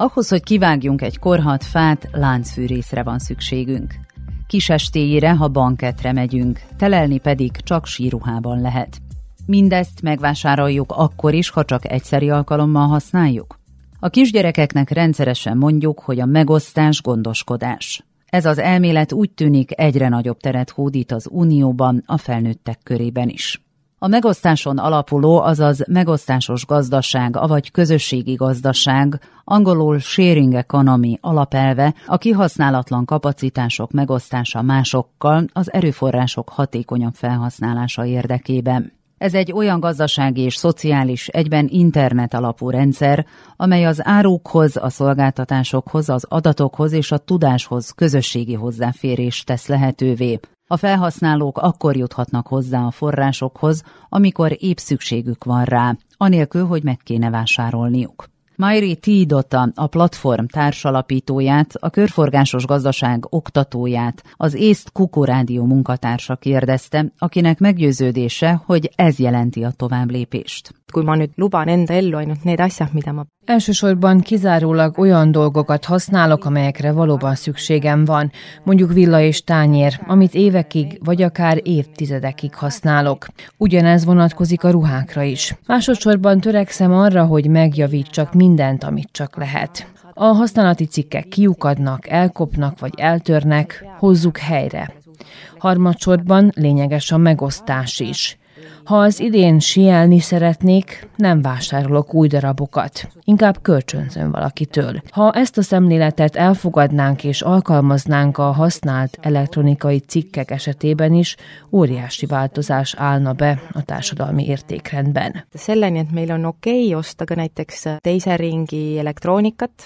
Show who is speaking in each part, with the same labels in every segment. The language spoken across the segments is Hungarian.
Speaker 1: Ahhoz, hogy kivágjunk egy korhat fát, láncfűrészre van szükségünk. Kisestéjére, ha banketre megyünk, telelni pedig csak síruhában lehet. Mindezt megvásároljuk akkor is, ha csak egyszeri alkalommal használjuk. A kisgyerekeknek rendszeresen mondjuk, hogy a megosztás gondoskodás. Ez az elmélet úgy tűnik egyre nagyobb teret hódít az Unióban, a felnőttek körében is. A megosztáson alapuló, azaz megosztásos gazdaság, avagy közösségi gazdaság, angolul sharing economy alapelve, a kihasználatlan kapacitások megosztása másokkal, az erőforrások hatékonyabb felhasználása érdekében. Ez egy olyan gazdasági és szociális, egyben internet alapú rendszer, amely az árukhoz, a szolgáltatásokhoz, az adatokhoz és a tudáshoz közösségi hozzáférést tesz lehetővé. A felhasználók akkor juthatnak hozzá a forrásokhoz, amikor épp szükségük van rá, anélkül, hogy meg kéne vásárolniuk. Mairi Tidota, a platform társalapítóját, a körforgásos gazdaság oktatóját, az észt kukurádió munkatársa kérdezte, akinek meggyőződése, hogy ez jelenti a továbblépést.
Speaker 2: Kui ma nüüd luban enda ellu ainult need asjad, mida ma
Speaker 3: Elsősorban kizárólag olyan dolgokat használok, amelyekre valóban szükségem van, mondjuk villa és tányér, amit évekig vagy akár évtizedekig használok. Ugyanez vonatkozik a ruhákra is. Másodszorban törekszem arra, hogy megjavítsak mindent, amit csak lehet. A használati cikkek kiukadnak, elkopnak vagy eltörnek, hozzuk helyre. Harmadsorban lényeges a megosztás is. Ha az idén sielni szeretnék, nem vásárolok új darabokat, inkább kölcsönzöm valakitől. Ha ezt a szemléletet elfogadnánk és alkalmaznánk a használt elektronikai cikkek esetében is, óriási változás állna be a társadalmi értékrendben.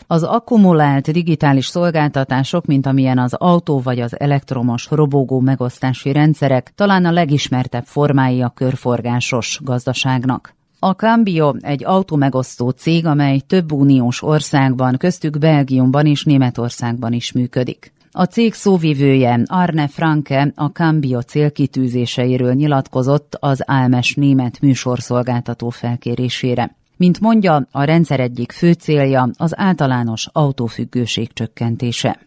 Speaker 1: Az akkumulált digitális szolgáltatások, mint amilyen az autó vagy az elektromos robogó megosztási rendszerek, talán a legismertebb formái a körforgásos körforgásos gazdaságnak. A Cambio egy automegosztó cég, amely több uniós országban, köztük Belgiumban és Németországban is működik. A cég szóvivője Arne Franke a Cambio célkitűzéseiről nyilatkozott az Álmes német műsorszolgáltató felkérésére. Mint mondja, a rendszer egyik fő célja az általános autófüggőség csökkentése.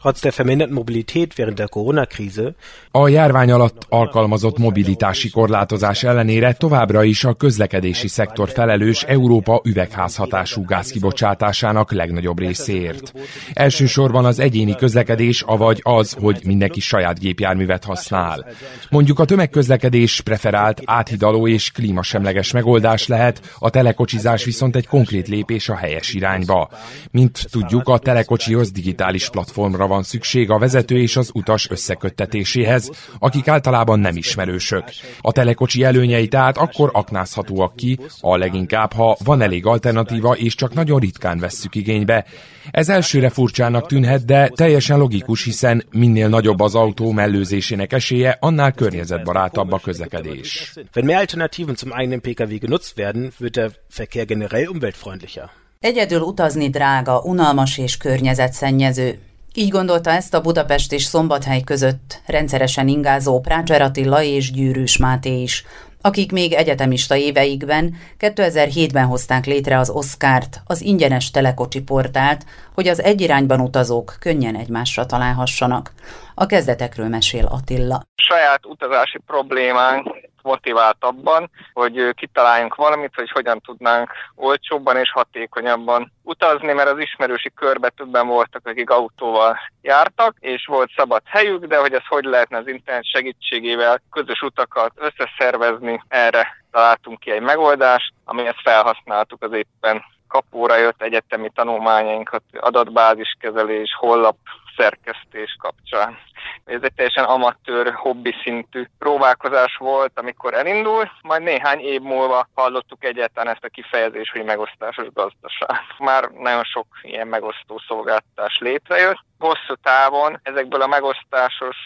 Speaker 4: A járvány alatt alkalmazott mobilitási korlátozás ellenére továbbra is a közlekedési szektor felelős Európa üvegházhatású gázkibocsátásának legnagyobb részéért. Elsősorban az egyéni közlekedés, avagy az, hogy mindenki saját gépjárművet használ. Mondjuk a tömegközlekedés preferált áthidaló és klímasemleges megoldás lehet, a telekocsizás viszont egy konkrét lépés a helyes irányba. Mint tudjuk, a telekocsihoz digitális platformra van szükség a vezető és az utas összeköttetéséhez, akik általában nem ismerősök. A telekocsi előnyei tehát akkor aknázhatóak ki, a leginkább, ha van elég alternatíva és csak nagyon ritkán vesszük igénybe. Ez elsőre furcsának tűnhet, de teljesen logikus, hiszen minél nagyobb az autó mellőzésének esélye, annál környezetbarátabb a közlekedés. Wenn mehr Alternativen zum eigenen Pkw genutzt werden, wird der Verkehr generell umweltfreundlicher.
Speaker 1: Egyedül utazni drága, unalmas és környezetszennyező. Így gondolta ezt a Budapest és Szombathely között rendszeresen ingázó Prácser Attila és Gyűrűs Máté is, akik még egyetemista éveikben 2007-ben hozták létre az Oszkárt, az ingyenes telekocsi portált, hogy az egyirányban utazók könnyen egymásra találhassanak. A kezdetekről mesél Attila.
Speaker 5: Saját utazási problémánk motiváltabban, hogy kitaláljunk valamit, hogy hogyan tudnánk olcsóbban és hatékonyabban utazni, mert az ismerősi körbe többen voltak, akik autóval jártak, és volt szabad helyük, de hogy ez hogy lehetne az internet segítségével közös utakat összeszervezni, erre találtunk ki egy megoldást, amihez felhasználtuk az éppen kapóra jött egyetemi tanulmányainkat, adatbáziskezelés, hollap szerkesztés kapcsán. Ez egy teljesen amatőr, hobbi szintű próbálkozás volt, amikor elindult, majd néhány év múlva hallottuk egyáltalán ezt a kifejezést, hogy megosztásos gazdaság. Már nagyon sok ilyen megosztó szolgáltatás létrejött. Hosszú távon ezekből a megosztásos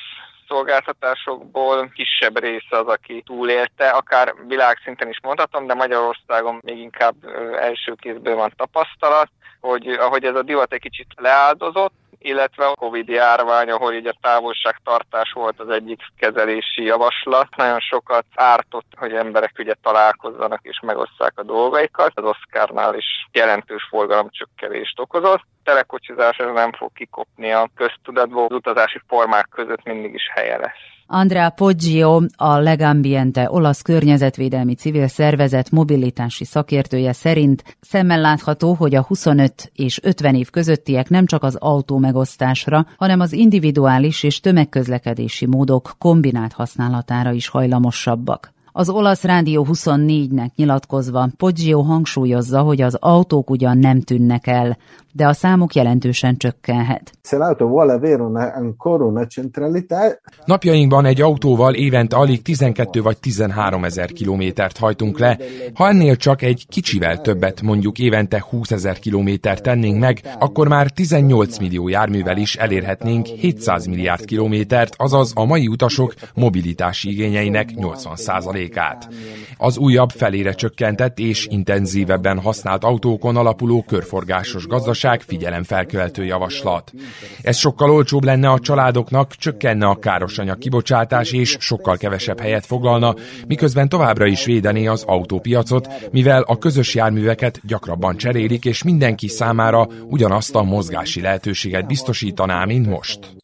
Speaker 5: szolgáltatásokból kisebb része az, aki túlélte, akár világszinten is mondhatom, de Magyarországon még inkább első kézből van tapasztalat, hogy ahogy ez a divat egy kicsit leáldozott, illetve a Covid járvány, ahol így a távolságtartás volt az egyik kezelési javaslat. Nagyon sokat ártott, hogy emberek ugye találkozzanak és megosszák a dolgaikat. Az Oscarnál is jelentős forgalomcsökkenést okozott telekocsizás nem fog kikopni a köztudatból, az utazási formák között mindig is helye lesz.
Speaker 1: Andrea Poggio, a Legambiente olasz környezetvédelmi civil szervezet mobilitási szakértője szerint szemmel látható, hogy a 25 és 50 év közöttiek nem csak az autó megosztásra, hanem az individuális és tömegközlekedési módok kombinált használatára is hajlamosabbak. Az olasz rádió 24-nek nyilatkozva Poggio hangsúlyozza, hogy az autók ugyan nem tűnnek el, de a számuk jelentősen csökkenhet.
Speaker 4: Napjainkban egy autóval évente alig 12 vagy 13 ezer kilométert hajtunk le. Ha ennél csak egy kicsivel többet, mondjuk évente 20 ezer kilométert tennénk meg, akkor már 18 millió járművel is elérhetnénk 700 milliárd kilométert, azaz a mai utasok mobilitási igényeinek 80%-át. Az újabb felére csökkentett és intenzívebben használt autókon alapuló körforgásos gazdaság figyelemfelkeltő javaslat. Ez sokkal olcsóbb lenne a családoknak, csökkenne a károsanyag kibocsátás és sokkal kevesebb helyet foglalna, miközben továbbra is védené az autópiacot, mivel a közös járműveket gyakrabban cserélik, és mindenki számára ugyanazt a mozgási lehetőséget biztosítaná, mint most.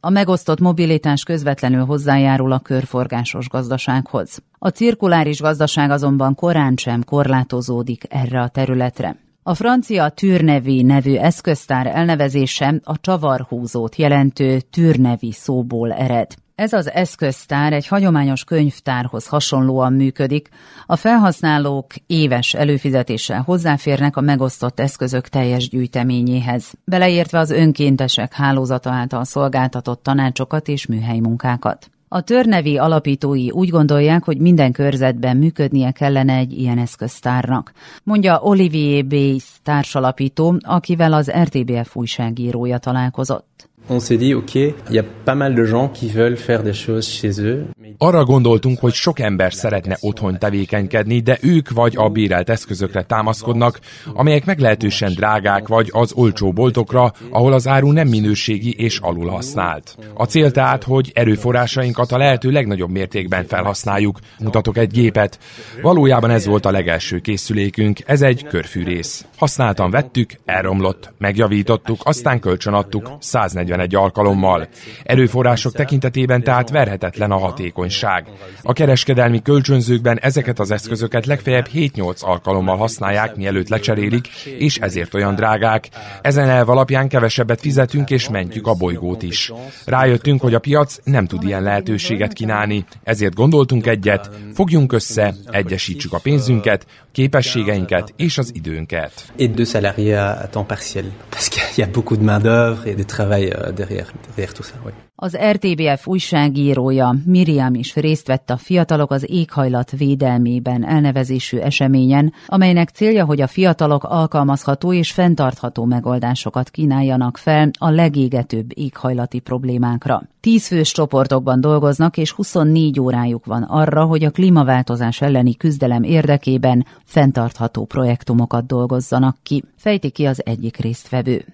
Speaker 1: A megosztott mobilitás közvetlenül hozzájárul a körforgásos gazdasághoz. A cirkuláris gazdaság azonban korán sem korlátozódik erre a területre. A francia Türnevi nevű eszköztár elnevezése a csavarhúzót jelentő Türnevi szóból ered. Ez az eszköztár egy hagyományos könyvtárhoz hasonlóan működik. A felhasználók éves előfizetéssel hozzáférnek a megosztott eszközök teljes gyűjteményéhez, beleértve az önkéntesek hálózata által szolgáltatott tanácsokat és műhelymunkákat. A törnevi alapítói úgy gondolják, hogy minden körzetben működnie kellene egy ilyen eszköztárnak, mondja Olivier Bayes társalapító, akivel az RTBF újságírója találkozott.
Speaker 6: On s'est dit, ok, il y a pas mal de gens qui veulent faire des choses chez eux.
Speaker 4: Arra gondoltunk, hogy sok ember szeretne otthon tevékenykedni, de ők vagy a bérelt eszközökre támaszkodnak, amelyek meglehetősen drágák, vagy az olcsó boltokra, ahol az áru nem minőségi és alul használt. A cél tehát, hogy erőforrásainkat a lehető legnagyobb mértékben felhasználjuk. Mutatok egy gépet. Valójában ez volt a legelső készülékünk, ez egy körfűrész. Használtan vettük, elromlott, megjavítottuk, aztán kölcsönadtuk, 140 41 alkalommal. Erőforrások tekintetében tehát verhetetlen a hatékonyság. A kereskedelmi kölcsönzőkben ezeket az eszközöket legfeljebb 7-8 alkalommal használják, mielőtt lecserélik, és ezért olyan drágák. Ezen elv alapján kevesebbet fizetünk és mentjük a bolygót is. Rájöttünk, hogy a piac nem tud ilyen lehetőséget kínálni, ezért gondoltunk egyet, fogjunk össze, egyesítsük a pénzünket, képességeinket és az időnket.
Speaker 6: Et deux salariés à temps partiel, parce qu'il y a beaucoup de main-d'œuvre et de travail euh, derrière, tout ça. Oui.
Speaker 1: Az RTBF újságírója Miriam is részt vett a Fiatalok az éghajlat védelmében elnevezésű eseményen, amelynek célja, hogy a fiatalok alkalmazható és fenntartható megoldásokat kínáljanak fel a legégetőbb éghajlati problémákra. Tíz fős csoportokban dolgoznak, és 24 órájuk van arra, hogy a klímaváltozás elleni küzdelem érdekében fenntartható projektumokat dolgozzanak ki, fejti ki az egyik résztvevő.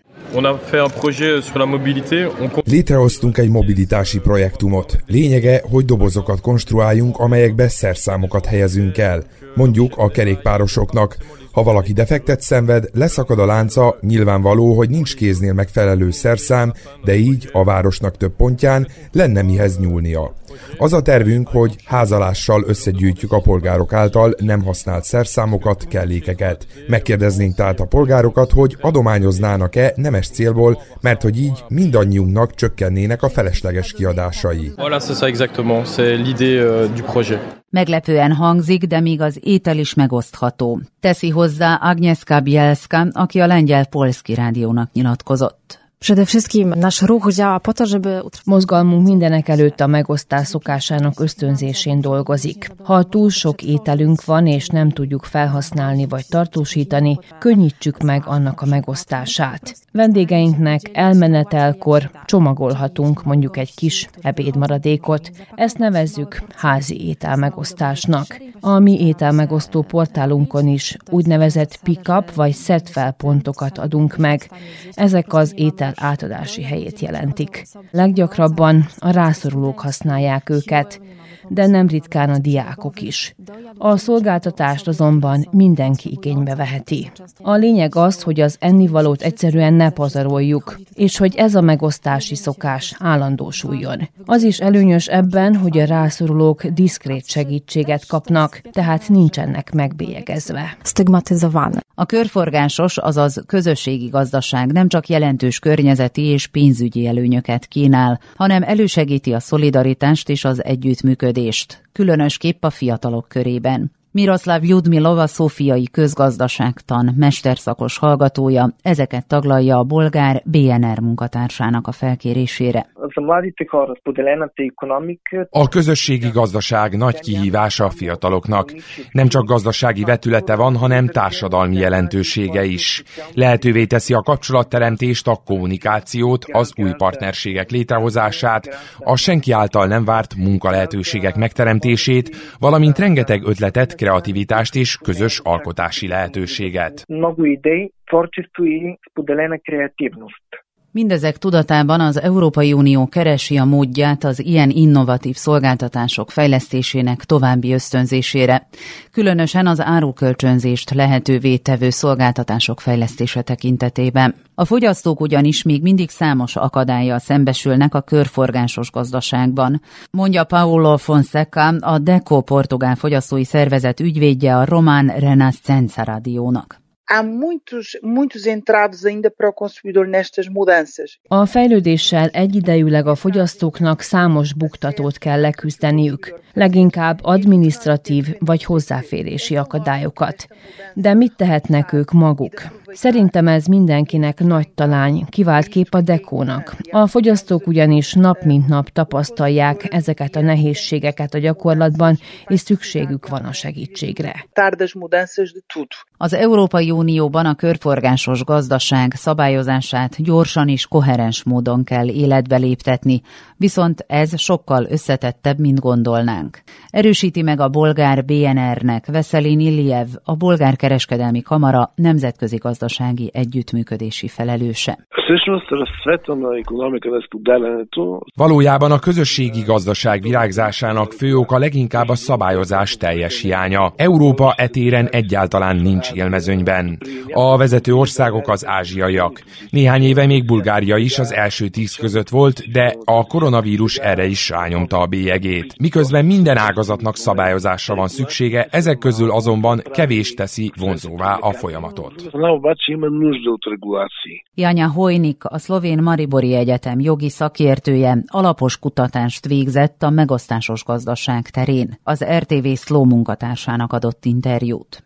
Speaker 7: Létrehoztunk egy mobilitási projektumot. Lényege, hogy dobozokat konstruáljunk, amelyekbe szerszámokat helyezünk el. Mondjuk a kerékpárosoknak. Ha valaki defektet szenved, leszakad a lánca, nyilvánvaló, hogy nincs kéznél megfelelő szerszám, de így a városnak több pontján lenne mihez nyúlnia. Az a tervünk, hogy házalással összegyűjtjük a polgárok által nem használt szerszámokat, kellékeket. Megkérdeznénk tehát a polgárokat, hogy adományoznának-e nemes célból, mert hogy így mindannyiunknak csökkennének a felesleges kiadásai.
Speaker 8: Voilà, c'est ça exactement, c'est l'idée euh, du projet.
Speaker 1: Meglepően hangzik, de még az étel is megosztható. Teszi hozzá Agnieszka Bielska, aki a lengyel Polski rádiónak nyilatkozott.
Speaker 3: Mozgalmunk mindenek előtt a megosztás szokásának ösztönzésén dolgozik. Ha túl sok ételünk van, és nem tudjuk felhasználni vagy tartósítani, könnyítsük meg annak a megosztását. Vendégeinknek elmenetelkor csomagolhatunk mondjuk egy kis ebédmaradékot. Ezt nevezzük házi ételmegosztásnak. A mi ételmegosztó portálunkon is úgynevezett pick-up vagy set fel pontokat adunk meg. Ezek az étel átadási helyét jelentik. Leggyakrabban a rászorulók használják őket de nem ritkán a diákok is. A szolgáltatást azonban mindenki igénybe veheti. A lényeg az, hogy az ennivalót egyszerűen ne pazaroljuk, és hogy ez a megosztási szokás állandósuljon. Az is előnyös ebben, hogy a rászorulók diszkrét segítséget kapnak, tehát nincsenek megbélyegezve.
Speaker 1: A körforgásos, azaz közösségi gazdaság nem csak jelentős környezeti és pénzügyi előnyöket kínál, hanem elősegíti a szolidaritást és az együttműködést, különösképp a fiatalok körében. Miroslav Judmilova szófiai közgazdaságtan mesterszakos hallgatója, ezeket taglalja a bolgár BNR munkatársának a felkérésére.
Speaker 4: A közösségi gazdaság nagy kihívása a fiataloknak. Nem csak gazdasági vetülete van, hanem társadalmi jelentősége is. Lehetővé teszi a kapcsolatteremtést, a kommunikációt, az új partnerségek létrehozását, a senki által nem várt munkalehetőségek megteremtését, valamint rengeteg ötletet, kreativitást és közös alkotási lehetőséget.
Speaker 1: Mindezek tudatában az Európai Unió keresi a módját az ilyen innovatív szolgáltatások fejlesztésének további ösztönzésére, különösen az árukölcsönzést lehetővé tevő szolgáltatások fejlesztése tekintetében. A fogyasztók ugyanis még mindig számos akadályjal szembesülnek a körforgásos gazdaságban, mondja Paulo Fonseca, a DECO portugál fogyasztói szervezet ügyvédje a Román Renascença rádiónak
Speaker 9: há muitos, muitos entraves ainda para o consumidor nestas mudanças.
Speaker 3: A fejlődéssel egyidejűleg a fogyasztóknak számos buktatót kell leküzdeniük, leginkább administratív vagy hozzáférési akadályokat. De mit tehetnek ők maguk? Szerintem ez mindenkinek nagy talány, kivált kép a dekónak. A fogyasztók ugyanis nap mint nap tapasztalják ezeket a nehézségeket a gyakorlatban, és szükségük van a segítségre.
Speaker 1: Az Európai Unióban a körforgásos gazdaság szabályozását gyorsan és koherens módon kell életbe léptetni, viszont ez sokkal összetettebb, mint gondolnánk. Erősíti meg a bolgár BNR-nek Veszelin Iliev, a bolgár kereskedelmi kamara nemzetközi gazdasági együttműködési felelőse.
Speaker 4: Valójában a közösségi gazdaság virágzásának fő oka leginkább a szabályozás teljes hiánya. Európa etéren egyáltalán nincs élmezőnyben. A vezető országok az ázsiaiak. Néhány éve még Bulgária is az első tíz között volt, de a koronavírus erre is rányomta a bélyegét. Miközben minden ágazatnak szabályozásra van szüksége, ezek közül azonban kevés teszi vonzóvá a folyamatot.
Speaker 1: Janya Hojnik, a szlovén Maribori Egyetem jogi szakértője, alapos kutatást végzett a megosztásos gazdaság terén. Az RTV Szló munkatársának adott interjút.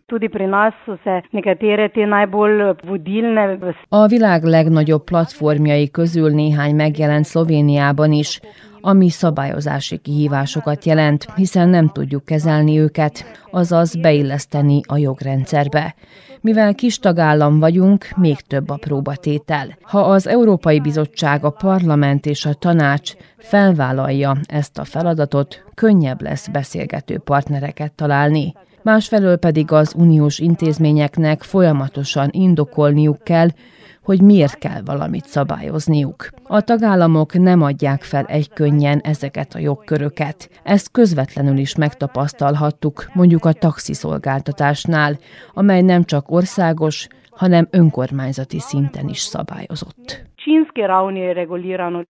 Speaker 3: A világ legnagyobb platformjai közül néhány megjelent Szlovéniában is, ami szabályozási kihívásokat jelent, hiszen nem tudjuk kezelni őket, azaz beilleszteni a jogrendszerbe. Mivel kis tagállam vagyunk, még több a próbatétel. Ha az Európai Bizottság, a Parlament és a Tanács felvállalja ezt a feladatot, könnyebb lesz beszélgető partnereket találni. Másfelől pedig az uniós intézményeknek folyamatosan indokolniuk kell, hogy miért kell valamit szabályozniuk. A tagállamok nem adják fel egykönnyen ezeket a jogköröket. Ezt közvetlenül is megtapasztalhattuk, mondjuk a taxiszolgáltatásnál, amely nem csak országos, hanem önkormányzati szinten is szabályozott.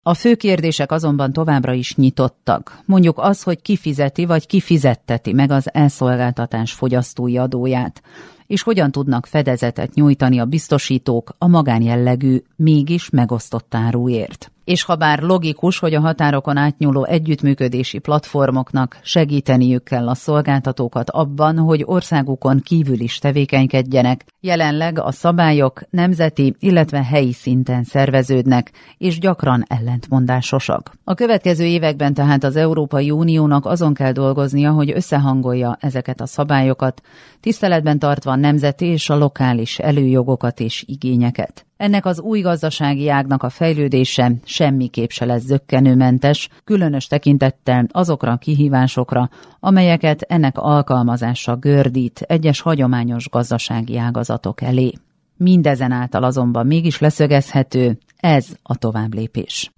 Speaker 1: A fő kérdések azonban továbbra is nyitottak. Mondjuk az, hogy ki fizeti vagy ki fizetteti meg az elszolgáltatás fogyasztói adóját. És hogyan tudnak fedezetet nyújtani a biztosítók a magánjellegű, mégis megosztott áruért és ha bár logikus, hogy a határokon átnyúló együttműködési platformoknak segíteniük kell a szolgáltatókat abban, hogy országukon kívül is tevékenykedjenek, jelenleg a szabályok nemzeti, illetve helyi szinten szerveződnek, és gyakran ellentmondásosak. A következő években tehát az Európai Uniónak azon kell dolgoznia, hogy összehangolja ezeket a szabályokat, tiszteletben tartva a nemzeti és a lokális előjogokat és igényeket. Ennek az új gazdasági ágnak a fejlődése semmiképp se lesz zöggenőmentes, különös tekintettel azokra a kihívásokra, amelyeket ennek alkalmazása gördít egyes hagyományos gazdasági ágazatok elé. Mindezen által azonban mégis leszögezhető, ez a továbblépés.